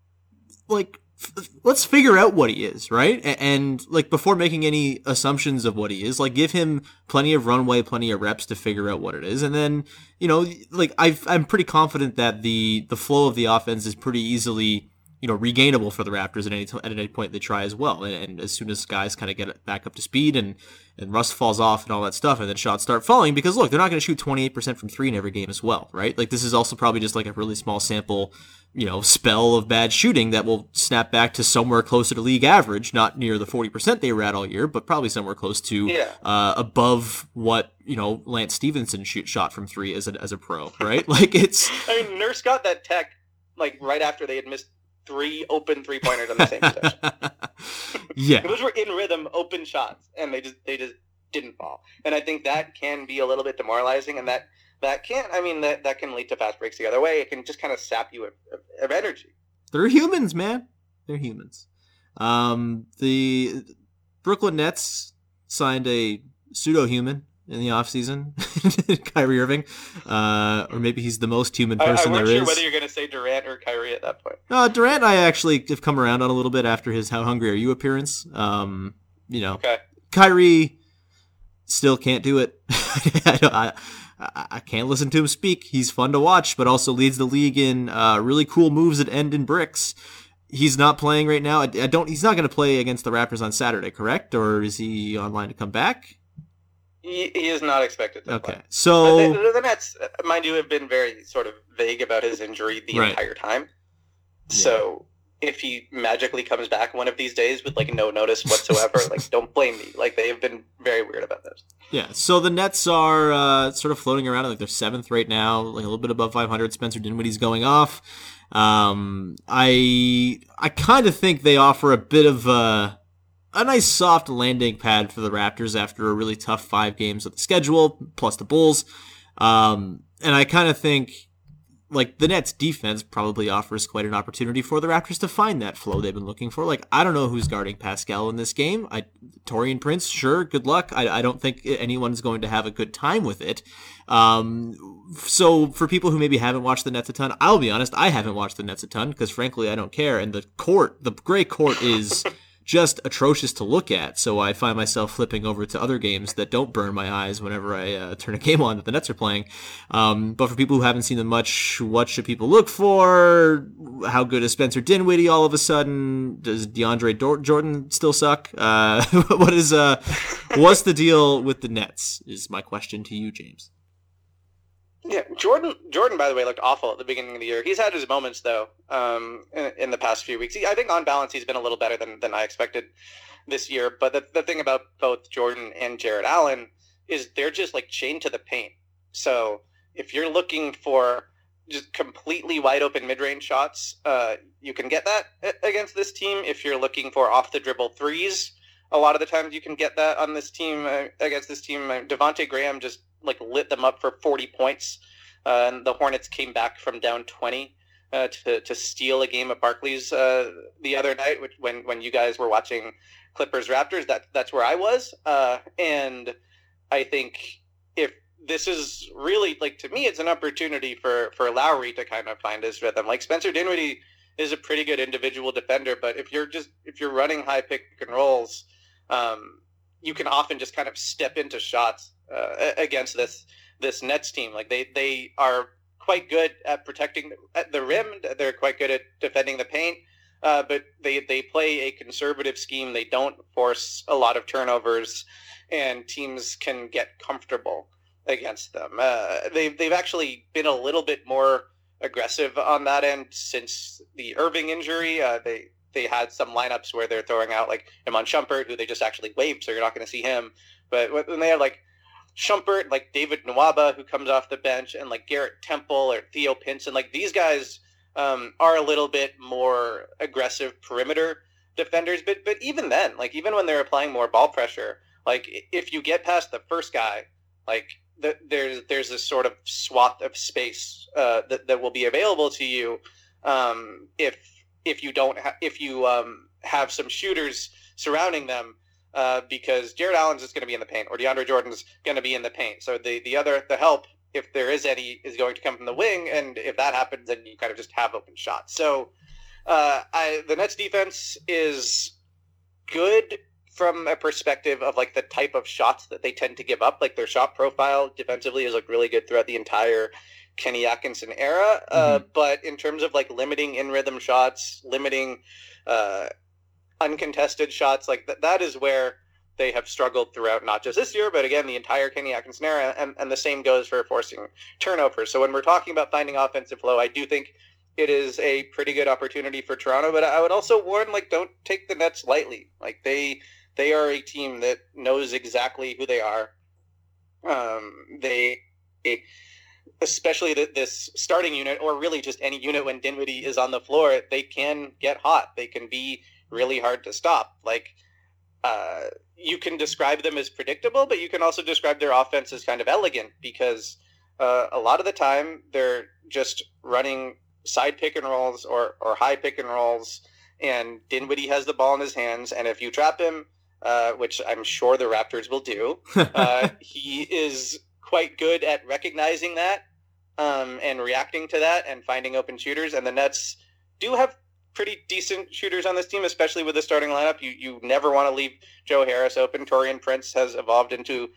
like f- let's figure out what he is, right? And, and like before making any assumptions of what he is, like give him plenty of runway, plenty of reps to figure out what it is, and then you know, like i I'm pretty confident that the the flow of the offense is pretty easily you know regainable for the Raptors at any t- at any point they try as well. And, and as soon as guys kind of get back up to speed and and rust falls off and all that stuff, and then shots start falling because look, they're not going to shoot 28% from three in every game as well, right? Like this is also probably just like a really small sample, you know, spell of bad shooting that will snap back to somewhere closer to league average, not near the 40% they were at all year, but probably somewhere close to Yeah. uh, above what you know Lance Stephenson shoot shot from three as a as a pro, right? [LAUGHS] like it's I mean, Nurse got that tech like right after they had missed three open three pointers on the same possession. [LAUGHS] yeah, Those were in rhythm, open shots, and they just they just didn't fall. And I think that can be a little bit demoralizing, and that that can I mean that that can lead to fast breaks the other way. It can just kind of sap you of, of, of energy. they're humans, man. They're humans. Um, the Brooklyn Nets signed a pseudo human in the offseason, [LAUGHS] Kyrie Irving, uh, or maybe he's the most human I, I person wasn't there sure is. whether you're going to say Durant or Kyrie at that point. Uh, Durant, I actually have come around on a little bit after his "How hungry are you?" appearance. Um, you know, Okay. Kyrie still can't do it. [LAUGHS] I, don't- I, I I can't listen to him speak. He's fun to watch, but also leads the league in uh, really cool moves that end in bricks. He's not playing right now. I, I don't. He's not going to play against the Raptors on Saturday, correct? Or is he online to come back? He, he is not expected to Okay, play. So the, the Nets, uh, mind you, have been very sort of vague about his injury the Right. entire time. So if he magically comes back one of these days with like no notice whatsoever, [LAUGHS] like don't blame me. Like they have been very weird about this. Yeah, so the Nets are uh, sort of floating around. Like they're seventh right now, like a little bit above 500. Spencer Dinwiddie's going off. Um, I I kind of think they offer a bit of a a nice soft landing pad for the Raptors after a really tough five games of the schedule, plus the Bulls. Um, and I kind of think like the Nets defense probably offers quite an opportunity for the Raptors to find that flow they've been looking for. Like I don't know who's guarding Pascal in this game. I Taurean Prince, sure, good luck. I, I don't think anyone's going to have a good time with it. Um, so for people who maybe haven't watched the Nets a ton, I'll be honest, I haven't watched the Nets a ton because frankly I don't care. And the court, the gray court is just atrocious to look at. So I find myself flipping over to other games that don't burn my eyes whenever I uh, turn a game on that the Nets are playing. Um, but for people who haven't seen them much, what should people look for? How good is Spencer Dinwiddie all of a sudden? Does DeAndre Dor- Jordan still suck? Uh, [LAUGHS] what is uh, what's the deal with the Nets? Is my question to you, James. Yeah, Jordan. Jordan, by the way, looked awful at the beginning of the year. He's had his moments though. Um, in, in the past few weeks, he, I think on balance, he's been a little better than, than I expected this year. But the, the thing about both Jordan and Jarrett Allen is they're just like chained to the paint. So if you're looking for just completely wide open mid range shots, uh, you can get that against this team. If you're looking for off the dribble threes, a lot of the times you can get that on this team uh, against this team. Uh, Devonte Graham just like lit them up for 40 points. Uh, and the Hornets came back from down 20 uh, to, to steal a game at Barclays uh, the other night, which when, when you guys were watching Clippers Raptors, that that's where I was. Uh, and I think if this is really like to me, it's an opportunity for for Lowry to kind of find his rhythm. Like Spencer Dinwiddie is a pretty good individual defender, but if you're just if you're running high pick and rolls, um, you can often just kind of step into shots uh, against this this Nets team. Like they they are quite good at protecting at the rim. They're quite good at defending the paint. Uh, but they they play a conservative scheme. They don't force a lot of turnovers, and teams can get comfortable against them. Uh, they've they've actually been a little bit more aggressive on that end since the Irving injury. Uh, they they had some lineups where they're throwing out like Iman Shumpert, who they just actually waived, so you're not going to see him. But when they have like Shumpert, like David Nwaba, who comes off the bench, and like Garrett Temple or Theo Pinson, like these guys um, are a little bit more aggressive perimeter defenders. But but even then, like even when they're applying more ball pressure, like if you get past the first guy, like th- there's there's this sort of swath of space uh, that that will be available to you um, if if you don't ha- if you um, have some shooters surrounding them. Uh, because Jarrett Allen's just going to be in the paint, or DeAndre Jordan's going to be in the paint. So the the other the help, if there is any, is going to come from the wing, and if that happens, then you kind of just have open shots. So uh, I, the Nets defense is good from a perspective of like the type of shots that they tend to give up. Like their shot profile defensively is like really good throughout the entire Kenny Atkinson era. Uh, but in terms of like limiting in rhythm shots, limiting uh, uncontested shots, like th- that is where they have struggled throughout not just this year, but again the entire Kenny Atkinson era, and, and the same goes for forcing turnovers. So when we're talking about finding offensive flow, I do think it is a pretty good opportunity for Toronto. But I would also warn, like, don't take the Nets lightly. Like they they are a team that knows exactly who they are. Um, they, especially this starting unit, or really just any unit when Dinwiddie is on the floor, they can get hot. They can be really hard to stop. Like uh, you can describe them as predictable, but you can also describe their offense as kind of elegant because uh, a lot of the time they're just running side pick and rolls or, or high pick and rolls, and Dinwiddie has the ball in his hands, and if you trap him, uh, which I'm sure the Raptors will do, [LAUGHS] uh, he is quite good at recognizing that um, and reacting to that and finding open shooters. And the Nets do have pretty decent shooters on this team, especially with the starting lineup. You you never want to leave Joe Harris open. Taurean Prince has evolved into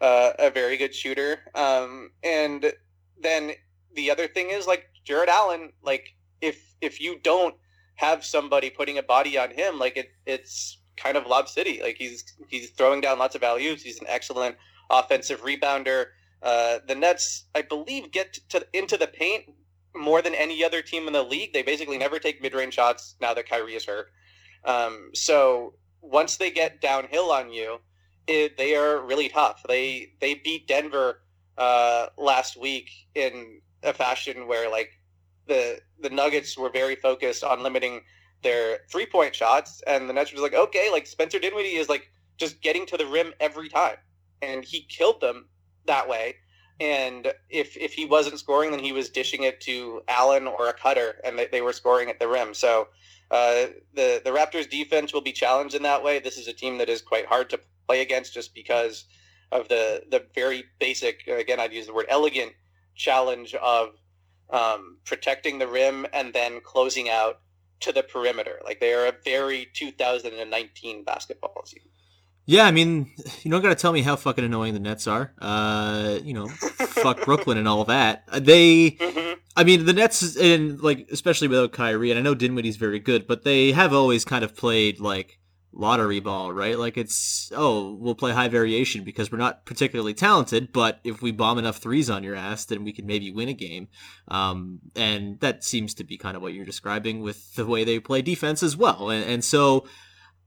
uh, a very good shooter. Um, and then the other thing is like Jarrett Allen. Like if if you don't have somebody putting a body on him, like it it's kind of Lob City. Like he's he's throwing down lots of values. He's an excellent offensive rebounder. Uh, the Nets, I believe, get to into the paint more than any other team in the league. They basically never take mid-range shots now that Kyrie is hurt. Um, so once they get downhill on you, it, they are really tough. They they beat Denver uh, last week in a fashion where like the the Nuggets were very focused on limiting their three point shots, and the Nets were just like, okay, like Spencer Dinwiddie is like just getting to the rim every time, and he killed them that way. And if if he wasn't scoring, then he was dishing it to Allen or a cutter, and they, they were scoring at the rim. So uh, the the Raptors defense will be challenged in that way. This is a team that is quite hard to play against, just because of the the very basic. Again, I'd use the word elegant challenge of um, protecting the rim and then closing out to the perimeter. Like they are a very 2019 basketball team. Yeah, I mean, you don't got to tell me how fucking annoying the Nets are. Uh, you know, fuck [LAUGHS] Brooklyn and all that. Uh, They, Mm-hmm. I mean, the Nets, and like especially without Kyrie, and I know Dinwiddie's very good, but they have always kind of played like lottery ball, right? Like it's oh, we'll play high variation because we're not particularly talented, but if we bomb enough threes on your ass, then we can maybe win a game. Um, and that seems to be kind of what you're describing with the way they play defense as well. And, and so,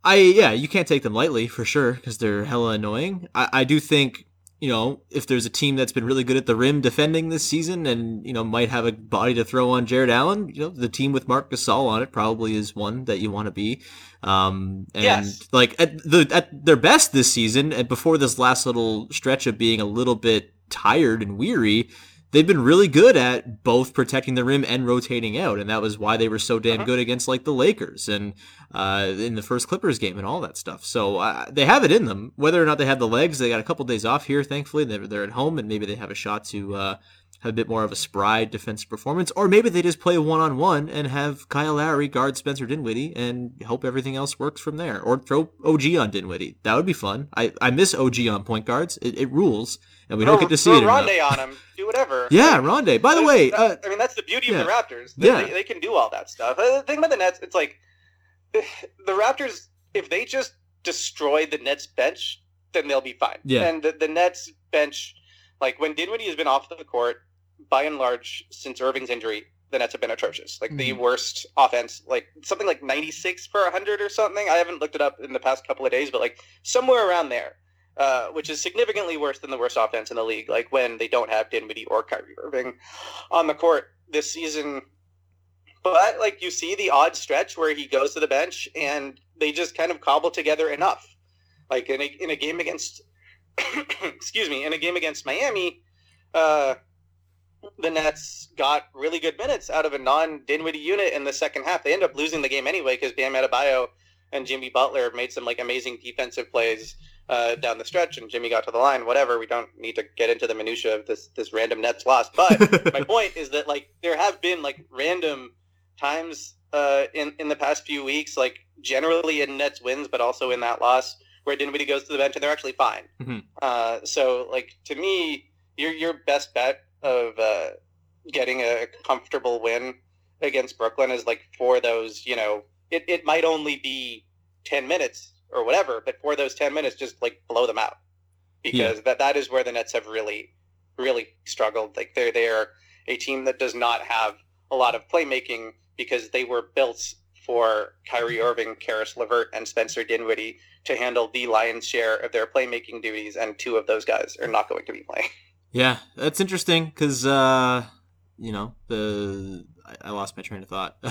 I yeah, you can't take them lightly for sure because they're hella annoying. I, I do think you know if there's a team that's been really good at the rim defending this season and you know might have a body to throw on Jarrett Allen, you know the team with Marc Gasol on it probably is one that you want to be. Um, and Yes. like at the at their best this season, and before this last little stretch of being a little bit tired and weary, they've been really good at both protecting the rim and rotating out, and that was why they were so damn good against like the Lakers and uh, in the first Clippers game and all that stuff. So uh, they have it in them. Whether or not they have the legs, they got a couple days off here. Thankfully, they're, they're at home, and maybe they have a shot to uh, have a bit more of a spry defensive performance, or maybe they just play one on one and have Kyle Lowry guard Spencer Dinwiddie and hope everything else works from there, or throw OG on Dinwiddie. That would be fun. I, I miss OG on point guards. It, it rules, and we don't get to see throw it enough. Rondae on him. Do whatever. [LAUGHS] Yeah, Rondae. By the way, uh, I mean that's the beauty yeah. of the Raptors. They, Yeah. they, they can do all that stuff. Uh, The thing about the Nets, it's like [SIGHS] the Raptors. If they just destroy the Nets bench, then they'll be fine. Yeah. And the, the Nets bench, like when Dinwiddie has been off the court, by and large, since Irving's injury, the Nets have been atrocious. Like the worst offense, like something like 96 per 100 or something. I haven't looked it up in the past couple of days, but like somewhere around there. Uh, which is significantly worse than the worst offense in the league. Like when they don't have Dinwiddie or Kyrie Irving on the court this season. But like you see the odd stretch where he goes to the bench and they just kind of cobble together enough. Like in a in a game against, [COUGHS] excuse me, in a game against Miami, uh, the Nets got really good minutes out of a non Dinwiddie unit in the second half. They end up losing the game anyway because Bam Adebayo and Jimmy Butler made some like amazing defensive plays uh, down the stretch, and Jimmy got to the line. Whatever. We don't need to get into the minutia of this this random Nets loss. But [LAUGHS] my point is that like there have been like random times uh, in in the past few weeks, like generally in Nets wins, but also in that loss where Dinwiddie goes to the bench and they're actually fine. Mhm. Uh, so like to me, your your best bet of uh, getting a comfortable win against Brooklyn is like for those, you know, it, it might only be 10 minutes or whatever, but for those 10 minutes, just like blow them out because that, that is where the Nets have really, really struggled. Like they're, they're a team that does not have a lot of playmaking because they were built for Kyrie Irving, Caris LeVert, and Spencer Dinwiddie to handle the lion's share of their playmaking duties, and two of those guys are not going to be playing. Yeah, that's interesting because uh, you know the I, I lost my train of thought. [LAUGHS] no,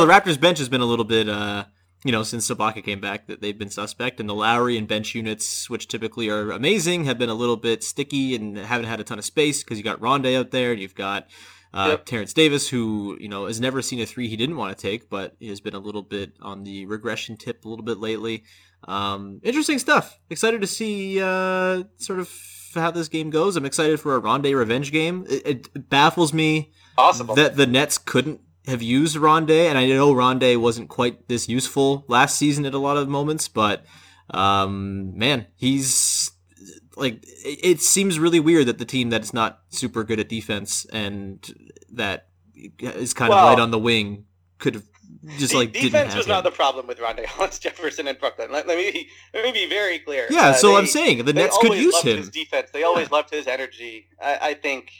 the Raptors bench has been a little bit uh, you know since Sabaka came back that they've been suspect, and the Lowry and bench units, which typically are amazing, have been a little bit sticky and haven't had a ton of space because you got Rondae out there and you've got. Uh, Yep. Terrence Davis, who you know has never seen a three he didn't want to take, but has been a little bit on the regression tip a little bit lately. Um, interesting stuff. Excited to see uh, sort of how this game goes. I'm excited for a Rondae revenge game. It, it baffles me Possible. that the Nets couldn't have used Rondae, and I know Rondae wasn't quite this useful last season at a lot of moments, but um, man, he's like it, seems really weird that the team that's not super good at defense and that is kind of light on the wing could have just De- like didn't defense have was him. not the problem with Rondae Hollis [LAUGHS] Jefferson in Brooklyn. Let, let me be, let me be very clear. yeah, Uh, so they- I'm saying the Nets could use loved him. His defense. They always loved his energy. I, I think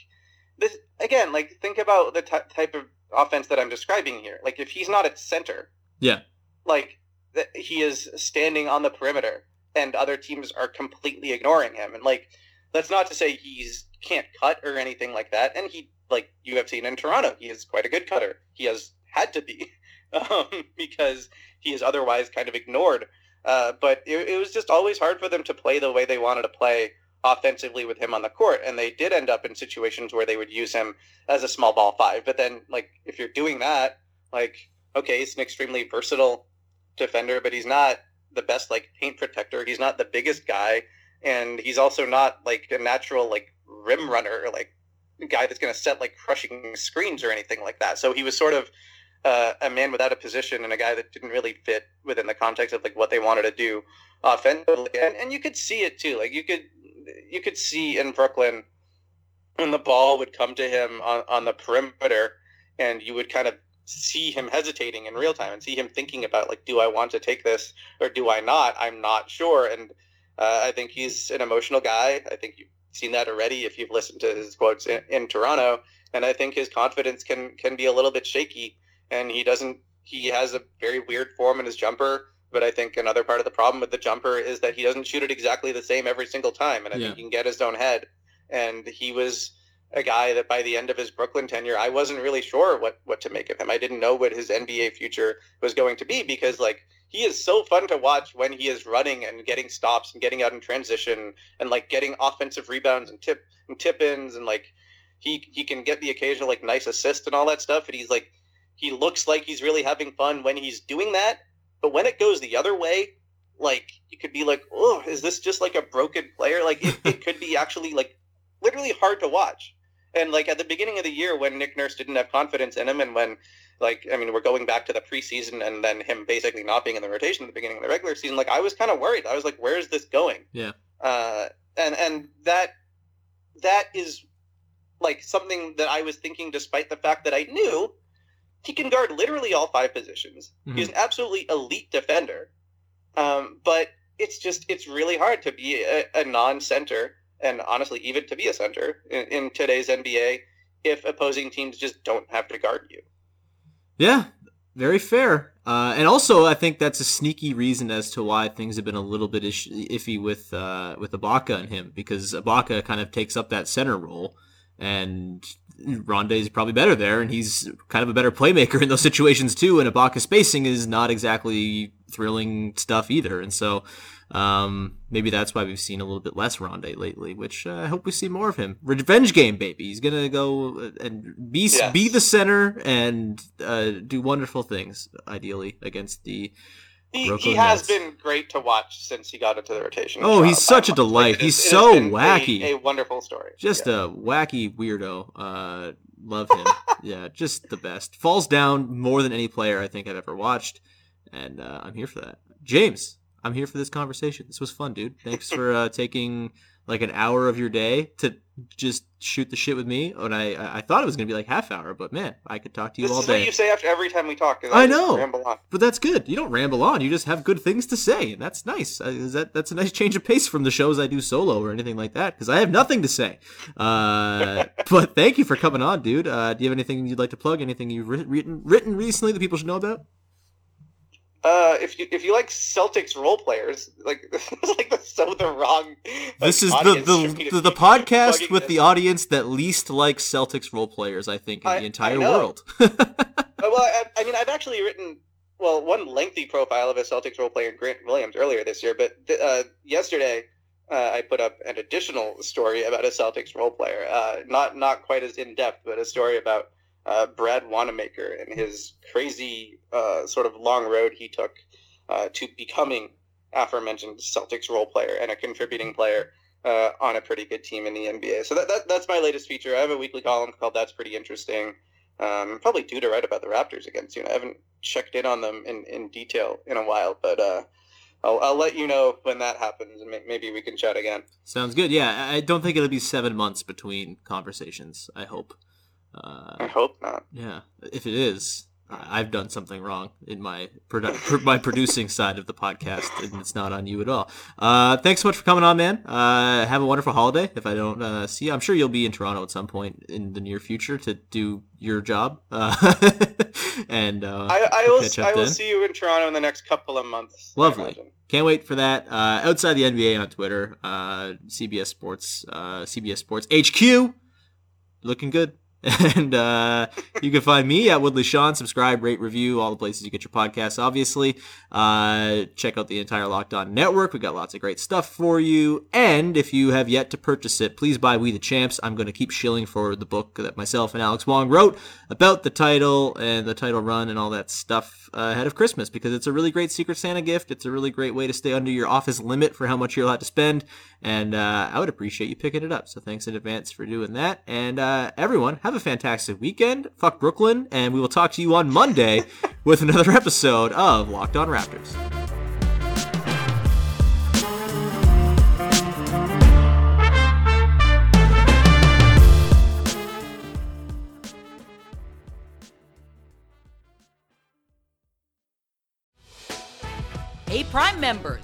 this again. Like think about the ty type of offense that I'm describing here. Like if he's not at center, Yeah. like he is standing on the perimeter, and other teams are completely ignoring him. And like that's not to say he's can't cut or anything like that. And he like you have seen in Toronto, he is quite a good cutter. He has had to be [LAUGHS] um, because he is otherwise kind of ignored. Uh, but it, it was just always hard for them to play the way they wanted to play offensively with him on the court, and they did end up in situations where they would use him as a small ball five. But then, like, if you're doing that, like, okay, he's an extremely versatile defender, but he's not the best like paint protector. He's not the biggest guy, and he's also not like a natural like rim runner or like guy that's going to set like crushing screens or anything like that. So he was sort of uh, a man without a position and a guy that didn't really fit within the context of like what they wanted to do offensively. And, and you could see it too. Like you could you could see in Brooklyn when the ball would come to him on, on the perimeter and you would kind of see him hesitating in real time and see him thinking about like do I want to take this or do I not? I'm not sure and uh, I think he's an emotional guy. I think you've seen that already if you've listened to his quotes in, in Toronto and I think his confidence can can be a little bit shaky and he doesn't he has a very weird form in his jumper but I think another part of the problem with the jumper is that he doesn't shoot it exactly the same every single time and I Yeah. think he can get his own head and he was a guy that by the end of his Brooklyn tenure I wasn't really sure what what to make of him. I didn't know what his NBA future was going to be because like he is so fun to watch when he is running and getting stops and getting out in transition and like getting offensive rebounds and tip and tip ins and like he he can get the occasional like nice assist and all that stuff. And he's like he looks like he's really having fun when he's doing that. But when it goes the other way like you could be like oh is this just like a broken player? Like it, it could be actually like literally hard to watch and like at the beginning of the year when nick nurse didn't have confidence in him and when like i mean we're going back to the preseason and then him basically not being in the rotation at the beginning of the regular season like i was kind of worried i was like where is this going Yeah. uh and and that that is like something that I was thinking, despite the fact that I knew he can guard literally all five positions. He's an absolutely elite defender. Um, but it's just it's really hard to be a, a non-center, and honestly, even to be a center in, in today's NBA, if opposing teams just don't have to guard you. Yeah, very fair. Uh, and also, I think that's a sneaky reason as to why things have been a little bit ish- iffy with uh, with Ibaka and him because Ibaka kind of takes up that center role, and Rondae is probably better there, and he's kind of a better playmaker [LAUGHS] in those situations too. And Ibaka's spacing is not exactly thrilling stuff either. And so um, maybe that's why we've seen a little bit less Rondae lately, which uh, I hope we see more of him. Revenge game, baby. He's gonna go uh, and be Yes. be the center and uh, do wonderful things, ideally against the. He, Rocco he has Nets. been great to watch since he got into the rotation. Oh, he's Uh, such a delight. it He's is- so been a- wacky. A, wonderful story. Just Yeah. a wacky weirdo. Uh, love him. [LAUGHS] yeah, just the best. Falls down more than any player I think I've ever watched, and uh, I'm here for that. James, I'm here for this conversation. This was fun, dude. Thanks for uh, taking like an hour of your day to just shoot the shit with me. And I, I I thought it was gonna be like half hour, but man, I could talk to you This all is what day. you say after every time we talk? I just know. Ramble on. But that's good. You don't ramble on. You just have good things to say, and that's nice. Uh, is that that's a nice change of pace from the shows I do solo or anything like that? Because I have nothing to say. Uh, [LAUGHS] but thank you for coming on, dude. Uh, do you have anything you'd like to plug? Anything you've written written recently that people should know about? Uh, if you if you like Celtics role players, like [LAUGHS] this is like the, so the wrong. like, This is the audience for me the, the, the podcast with this. the audience that least likes Celtics role players, I think, in I- the entire world. [LAUGHS] Uh, well, I, I mean, I've actually written well one lengthy profile of a Celtics role player, Grant Williams, earlier this year. But th- uh, yesterday, uh, I put up an additional story about a Celtics role player. Uh, not not quite as in depth, but a story about uh, Brad Wanamaker and his crazy uh, sort of long road he took uh, to becoming aforementioned Celtics role player and a contributing player. Uh, on a pretty good team in the NBA, so that, that that's my latest feature. I have a weekly column called "That's Pretty Interesting." Um, probably due to write about the Raptors again soon. I haven't checked in on them in, in detail in a while, but uh, I'll, I'll let you know when that happens, and maybe we can chat again. Sounds good. Yeah, I don't think it'll be seven months between conversations. I hope. Uh, I hope not. Yeah, if it is, I've done something wrong in my produ- my producing side of the podcast, and it's not on you at all. Uh, thanks so much for coming on, man. Uh, have a wonderful holiday. If I don't uh, see you, I'm sure you'll be in Toronto at some point in the near future to do your job. Uh, [LAUGHS] and uh, I, I up I will see you in Toronto in the next couple of months. Lovely. Can't wait for that. Uh, outside the NBA on Twitter, uh, CBS Sports, uh, CBS Sports HQ, looking good. And uh, you can find me at Woodley Sean. Subscribe, rate, review, all the places you get your podcasts, obviously. Uh, check out the entire Locked On Network. We've got lots of great stuff for you. And if you have yet to purchase it, please buy We the Champs. I'm going to keep shilling for the book that myself and Alex Wong wrote about the title and the title run and all that stuff ahead of Christmas because it's a really great Secret Santa gift. It's a really great way to stay under your office limit for how much you're allowed to spend. And uh, I would appreciate you picking it up. So thanks in advance for doing that. And uh, everyone, have a fantastic weekend. Fuck Brooklyn. And we will talk to you on Monday [LAUGHS] with another episode of Locked On Raptors. Hey, Prime members,